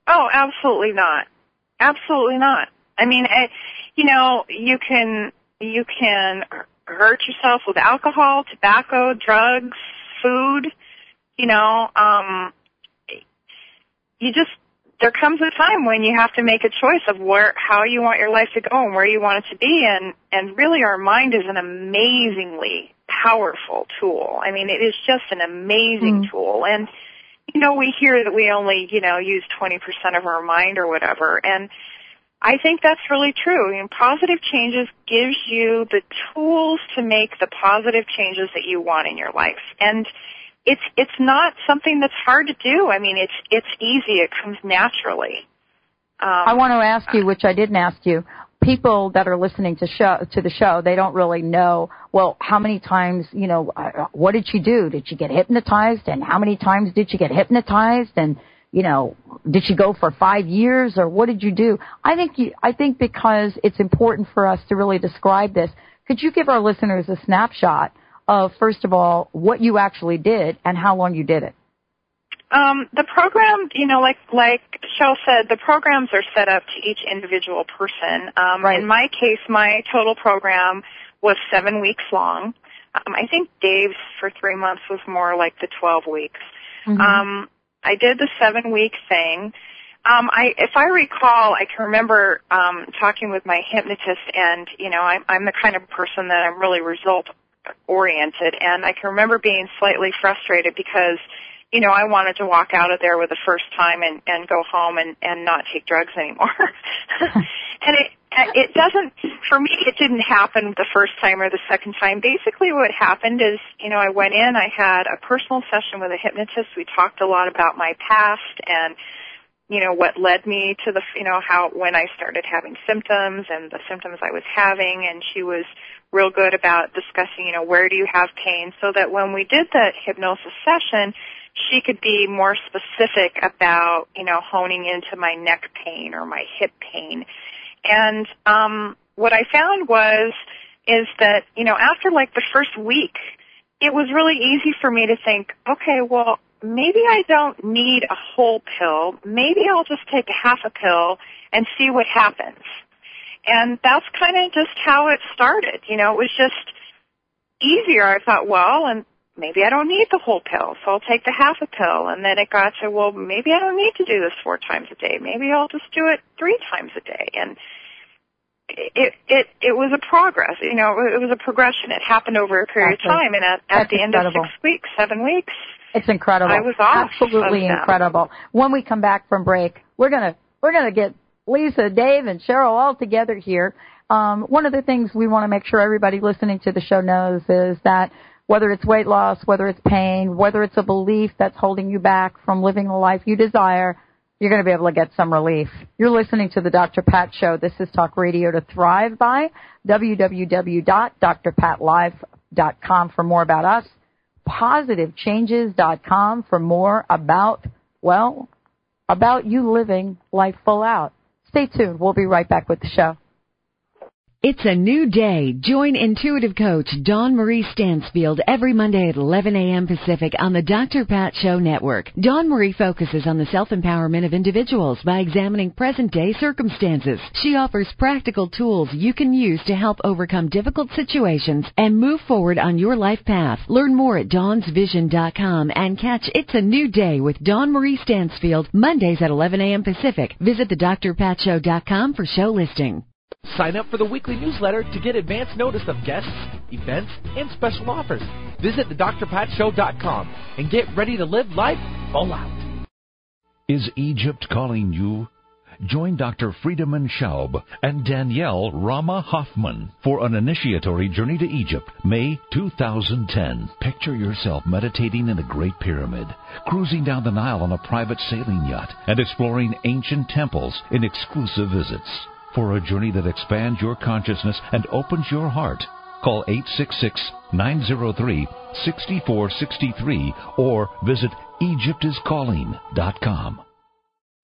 Speaker 3: Oh, absolutely not. Absolutely not. I mean, I, you know, you can you can hurt yourself with alcohol, tobacco, drugs, food. You know, um, you just there comes a time when you have to make a choice of where how you want your life to go and where you want it to be and and really our mind is an amazingly powerful tool. I mean, it is just an amazing tool and you know, we hear that we only, you know, use 20% of our mind or whatever and I think that's really true. Mean, positive changes gives you the tools to make the positive changes that you want in your life. And it's it's not something that's hard to do. I mean, it's it's easy. It comes naturally. Um,
Speaker 1: I want to ask you, which I didn't ask you. People that are listening to show to the show, they don't really know. Well, how many times, you know, uh, what did she do? Did she get hypnotized? And how many times did she get hypnotized? And you know, did she go for five years or what did you do? I think you, I think because it's important for us to really describe this. Could you give our listeners a snapshot of first of all what you actually did and how long you did it?
Speaker 3: Um, the program, you know, like like Sheryl said, the programs are set up to each individual person. Um, In my case, my total program was seven weeks long. Um, I think Dave's for three months was more like the twelve weeks.
Speaker 1: Mm-hmm.
Speaker 3: Um, I did the seven week thing. Um, I, if I recall, I can remember um, talking with my hypnotist, and you know, I'm, I'm the kind of person that I'm really result oriented, and I can remember being slightly frustrated because, you know, I wanted to walk out of there with the first time and and go home and and not take drugs anymore. and it it doesn't for me. It didn't happen the first time or the second time. Basically, what happened is, you know, I went in. I had a personal session with a hypnotist. We talked a lot about my past and you know what led me to the you know how when I started having symptoms and the symptoms I was having. And she was real good about discussing you know where do you have pain? So that when we did the hypnosis session she could be more specific about you know honing into my neck pain or my hip pain. And um what I found was is that you know after like the first week it was really easy for me to think okay well maybe I don't need a whole pill. Maybe I'll just take half a pill and see what happens. And that's kind of just how it started. You know, it was just easier. I thought, well, and maybe I don't need the whole pill, so I'll take the half a pill. And then it got to, well, maybe I don't need to do this four times a day. Maybe I'll just do it three times a day. And it it it was a progress. You know, it was a progression. It happened over a period
Speaker 1: Exactly.
Speaker 3: of time, and at, at the end of six weeks, seven weeks,
Speaker 1: It's incredible.
Speaker 3: I was
Speaker 1: Absolutely incredible. When we come back from break, we're gonna we're gonna get Lisa, Dave, and Sheryl all together here. Um, one of the things we want to make sure everybody listening to the show knows is that whether it's weight loss, whether it's pain, whether it's a belief that's holding you back from living the life you desire, you're going to be able to get some relief. You're listening to the Dr. Pat Show. This is Talk Radio to Thrive by www.drpatlive.com for more about us, positivechanges.com for more about, well, about you living life full out. Stay tuned. We'll be right back with the show.
Speaker 10: It's a new day. Join intuitive coach Dawn Marie Stansfield every Monday at 11 a.m. Pacific on the Dr. Pat Show Network. Dawn Marie focuses on the self-empowerment of individuals by examining present-day circumstances. She offers practical tools you can use to help overcome difficult situations and move forward on your life path. Learn more at dawnsvision.com and catch It's a New Day with Dawn Marie Stansfield Mondays at 11 a.m. Pacific. Visit thedrpatshow.com for show listing.
Speaker 11: Sign up for the weekly newsletter to get advance notice of guests, events, and special offers. Visit thedrpatshow.com and get ready to live life full out.
Speaker 5: Is Egypt calling you? Join Dr. Friedemann Schaub and Danielle Rama Hoffman for an initiatory journey to Egypt, May 2010. Picture yourself meditating in the Great Pyramid, cruising down the Nile on a private sailing yacht, and exploring ancient temples in exclusive visits. For a journey that expands your consciousness and opens your heart, call 866-903-6463 or visit egyptiscalling.com.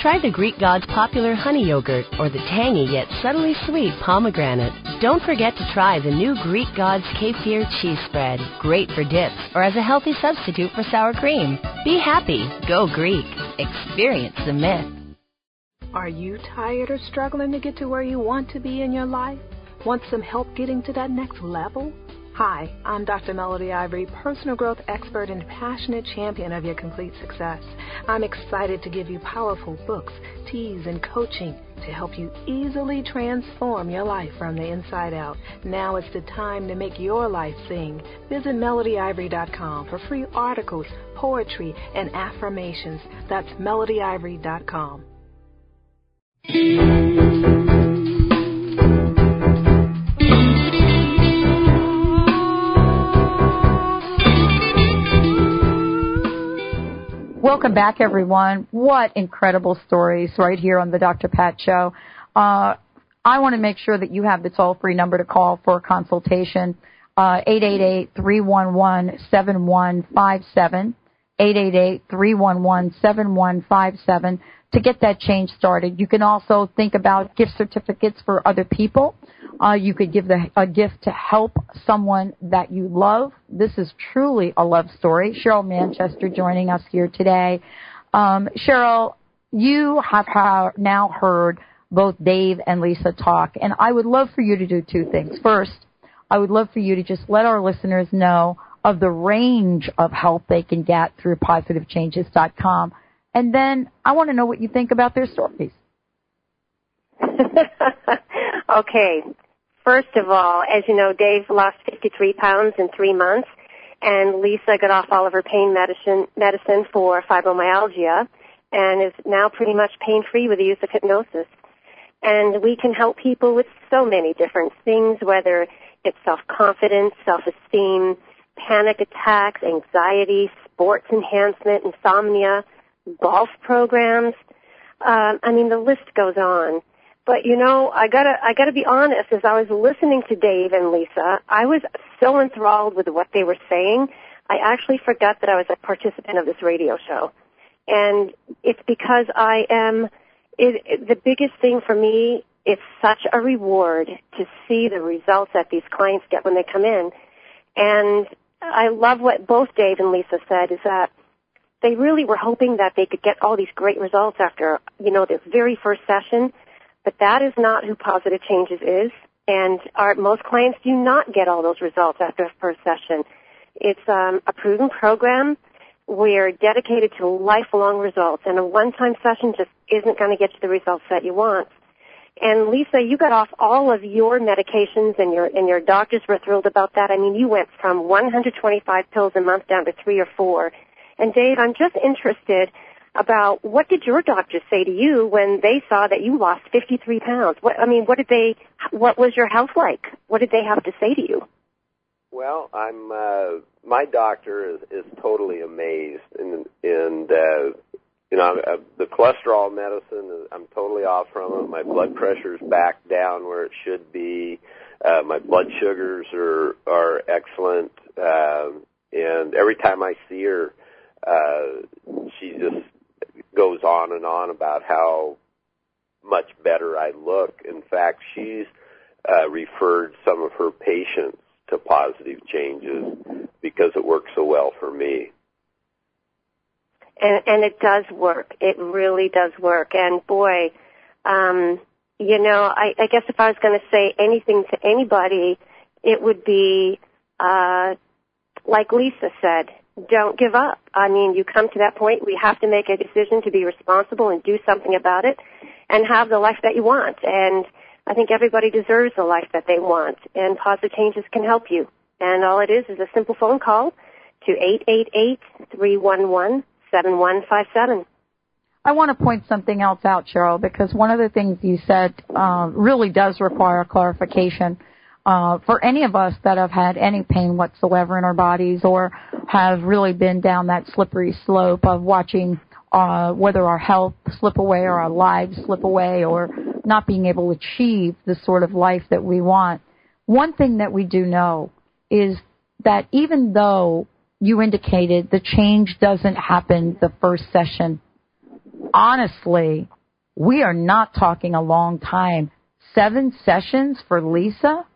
Speaker 9: Try the Greek God's popular honey yogurt or the tangy yet subtly sweet pomegranate. Don't forget to try the new Greek God's kefir cheese spread. Great for dips or as a healthy substitute for sour cream. Be happy. Go Greek. Experience the myth.
Speaker 12: Are you tired or struggling to get to where you want to be in your life? Want some help getting to that next level? Hi, I'm Dr. Melody Ivory, personal growth expert and passionate champion of your complete success. I'm excited to give you powerful books, teas, and coaching to help you easily transform your life from the inside out. Now is the time to make your life sing. Visit melodyivory.com for free articles, poetry, and affirmations. That's melodyivory.com.
Speaker 1: Welcome back, everyone. What incredible stories right here on the Dr. Pat Show. Uh, I want to make sure that you have the toll free number to call for a consultation. Uh, 888-311-7157. 888-311-7157 to get that change started. You can also think about gift certificates for other people. Uh, you could give the, a gift to help someone that you love. This is truly a love story. Sheryl Manchester joining us here today. Um, Sheryl, you have ha- now heard both Dave and Lisa talk, and I would love for you to do two things. First, I would love for you to just let our listeners know of the range of help they can get through positivechanges.com. And then I want to know what you think about their stories.
Speaker 2: okay. First of all, as you know, Dave lost 53 pounds in three months, and Lisa got off all of her pain medicine, medicine for fibromyalgia, and is now pretty much pain-free with the use of hypnosis. And we can help people with so many different things, whether it's self-confidence, self-esteem, panic attacks, anxiety, sports enhancement, insomnia, golf programs. Um, I mean, the list goes on. But you know, I gotta, I gotta be honest. As I was listening to Dave and Lisa, I was so enthralled with what they were saying. I actually forgot that I was a participant of this radio show, and it's because I am. It, it, the biggest thing for me it's such a reward to see the results that these clients get when they come in. And I love what both Dave and Lisa said is that they really were hoping that they could get all these great results after, you know, their very first session. But that is not who Positive Changes is. And our, most clients do not get all those results after the first session. It's um, a proven program. We're dedicated to lifelong results, and a one-time session just isn't going to get you the results that you want. And Lisa, you got off all of your medications, and your and your doctors were thrilled about that. I mean, you went from 125 pills a month down to three or four. And Dave, I'm just interested about what did your doctors say to you when they saw that you lost 53 pounds? What I mean, what did they? What was your health like? What did they have to say to you?
Speaker 4: Well, I'm uh, my doctor is is totally amazed, and and uh, you know uh, the cholesterol medicine I'm totally off from it. My blood pressure's back down where it should be. Uh, my blood sugars are are excellent, um, and every time I see her, uh, she just goes on and on about how much better I look. In fact, she's uh, referred some of her patients to positive changes because it works so well for me.
Speaker 2: And, and it does work. It really does work. And boy, um, you know, I, I guess if I was going to say anything to anybody, it would be uh, like Lisa said don't give up. I mean, you come to that point, we have to make a decision to be responsible and do something about it and have the life that you want. And I think everybody deserves the life that they want, and Positive Changes can help you. And all it is is a simple phone call to eight eight eight three one one seven one five seven.
Speaker 1: I want to point something else out, Sheryl, because one of the things you said uh, really does require clarification uh, for any of us that have had any pain whatsoever in our bodies or have really been down that slippery slope of watching uh, whether our health slip away or our lives slip away or not being able to achieve the sort of life that we want. One thing that we do know is that even though you indicated the change doesn't happen the first session, honestly, we are not talking a long time. Seven sessions for Lisa?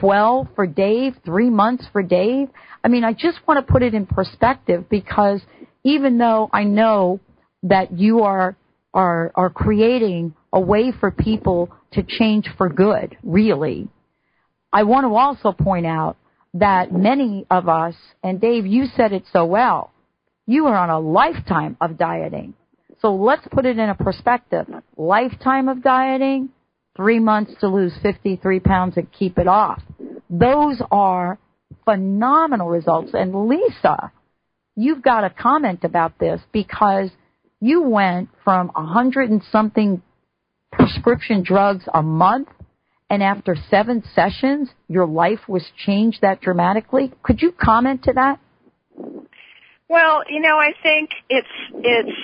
Speaker 1: 12 for Dave, three months for Dave. I mean, I just want to put it in perspective because even though I know that you are, are, are creating a way for people to change for good, really, I want to also point out that many of us, and Dave, you said it so well, you are on a lifetime of dieting. So let's put it in a perspective. Lifetime of dieting, three months to lose 53 pounds and keep it off. Those are phenomenal results. And Lisa, you've got a comment about this because you went from a hundred and something prescription drugs a month and after seven sessions your life was changed that dramatically. Could you comment to that?
Speaker 3: Well, you know, I think it's it's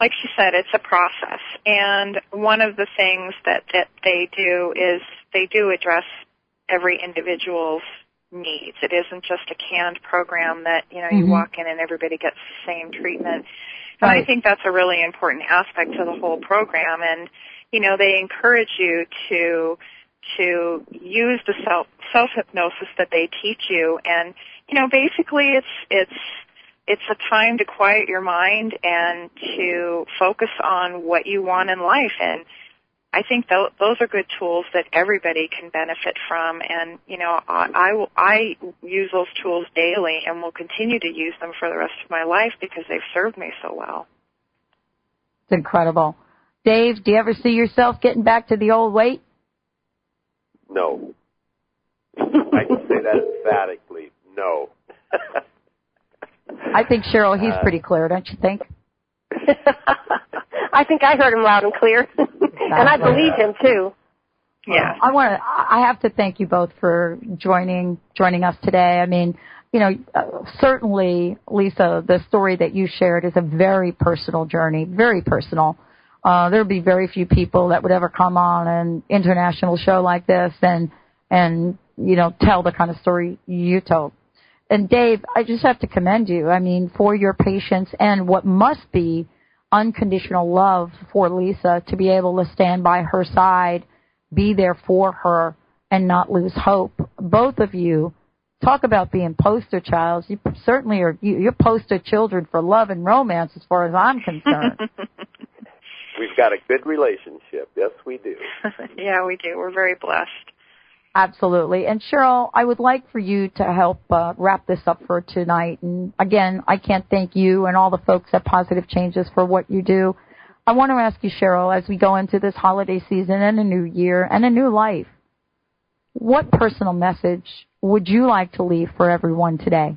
Speaker 3: like she said, it's a process. And one of the things that, that they do is they do address every individual's needs. It isn't just a canned program that, you know, you mm-hmm. walk in and everybody gets the same treatment. And right. I think that's a really important aspect to the whole program. And, you know, they encourage you to, to use the self, self hypnosis that they teach you. And, you know, basically it's, it's, it's a time to quiet your mind and to focus on what you want in life and I think th- those are good tools that everybody can benefit from, and you know, I, I, I use those tools daily, and will continue to use them for the rest of my life because they've served me so well.
Speaker 1: It's incredible, Dave. Do you ever see yourself getting back to the old weight?
Speaker 4: No, I can say that emphatically. No.
Speaker 1: I think Sheryl, he's uh, pretty clear, don't you think?
Speaker 2: I think I heard him loud and clear, and I believe him too.
Speaker 3: Yeah,
Speaker 1: I want to. I have to thank you both for joining joining us today. I mean, you know, uh, certainly, Lisa, the story that you shared is a very personal journey, very personal. Uh, there would be very few people that would ever come on an international show like this and and you know tell the kind of story you told and Dave, I just have to commend you. I mean, for your patience and what must be unconditional love for Lisa to be able to stand by her side, be there for her, and not lose hope. Both of you talk about being poster childs. You certainly are. You're poster children for love and romance, as far as I'm concerned.
Speaker 4: We've got a good relationship. Yes, we do.
Speaker 3: yeah, we do. We're very blessed.
Speaker 1: Absolutely. And Sheryl, I would like for you to help uh, wrap this up for tonight. And again, I can't thank you and all the folks at Positive Changes for what you do. I want to ask you, Sheryl, as we go into this holiday season and a new year and a new life, what personal message would you like to leave for everyone today?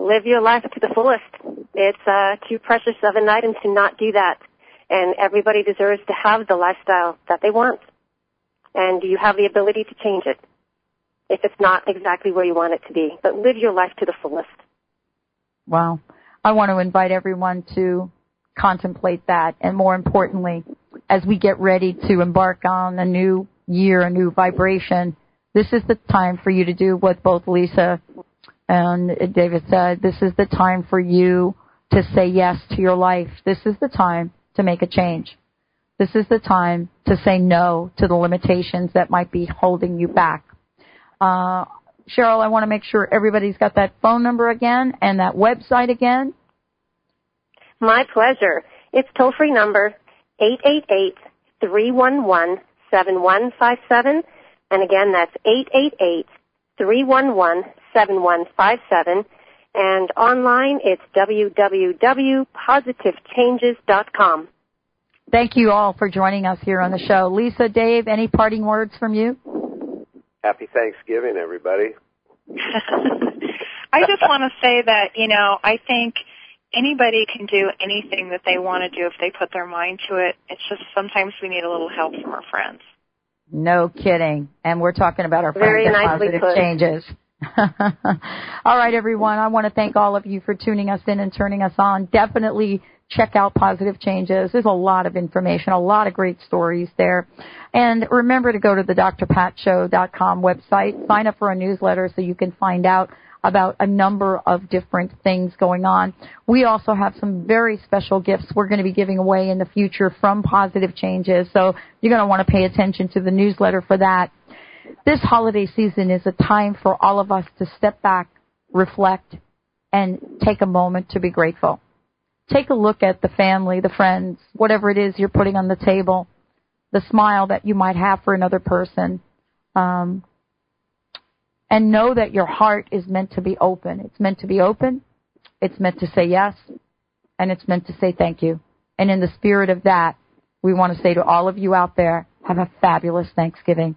Speaker 2: Live your life to the fullest. It's uh, too precious of an item to not do that. And everybody deserves to have the lifestyle that they want and you have the ability to change it if it's not exactly where you want it to be. But live your life to the fullest.
Speaker 1: Wow. I want to invite everyone to contemplate that and more importantly, as we get ready to embark on a new year, a new vibration, this is the time for you to do what both Lisa and David said. This is the time for you to say yes to your life. This is the time to make a change. This is the time to say no to the limitations that might be holding you back. Uh, Sheryl, I want to make sure everybody's got that phone number again and that website again.
Speaker 2: My pleasure. It's toll free number eight eight eight three one one seven one five seven, and again that's eight eight eight three one one seven one five seven. And online, it's www.positivechanges.com.
Speaker 1: Thank you all for joining us here on the show. Lisa, Dave, any parting words from you?
Speaker 4: Happy Thanksgiving, everybody.
Speaker 3: I just want to say that, you know, I think anybody can do anything that they want to do if they put their mind to it. It's just sometimes we need a little help from our friends.
Speaker 1: No kidding. And we're talking about our friends at
Speaker 2: nicely
Speaker 1: Positive
Speaker 2: put.
Speaker 1: Changes. all right, everyone. I want to thank all of you for tuning us in and turning us on. Definitely check out Positive Changes. There's a lot of information, a lot of great stories there. And remember to go to the drpatshow.com website, sign up for a newsletter so you can find out about a number of different things going on. We also have some very special gifts we're going to be giving away in the future from Positive Changes. So you're going to want to pay attention to the newsletter for that. This holiday season is a time for all of us to step back, reflect, and take a moment to be grateful take a look at the family, the friends, whatever it is you're putting on the table, the smile that you might have for another person. Um, and know that your heart is meant to be open. It's meant to be open. It's meant to say yes. And it's meant to say thank you. And in the spirit of that, we want to say to all of you out there, have a fabulous Thanksgiving.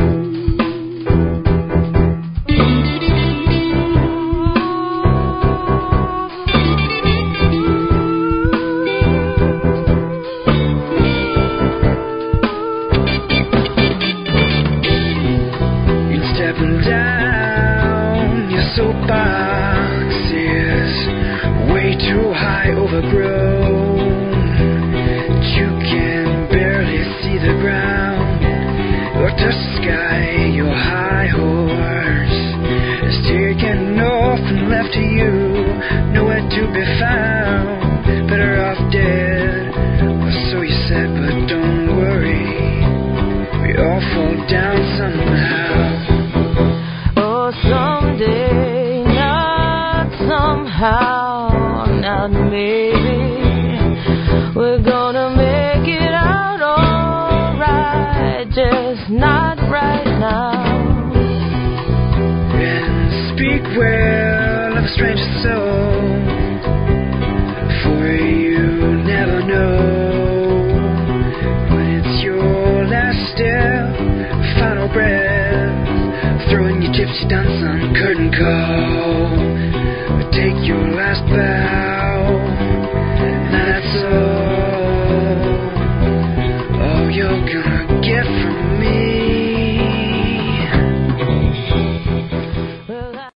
Speaker 13: High horse is taken off and left to you, nowhere to be found. Better off dead, or so you said, but don't worry. We all fall down somehow.
Speaker 14: Oh, someday, not somehow,
Speaker 13: stranger soul. For you never know when it's your last step, final breath, throwing your gypsy dance on curtain call. Take your last breath.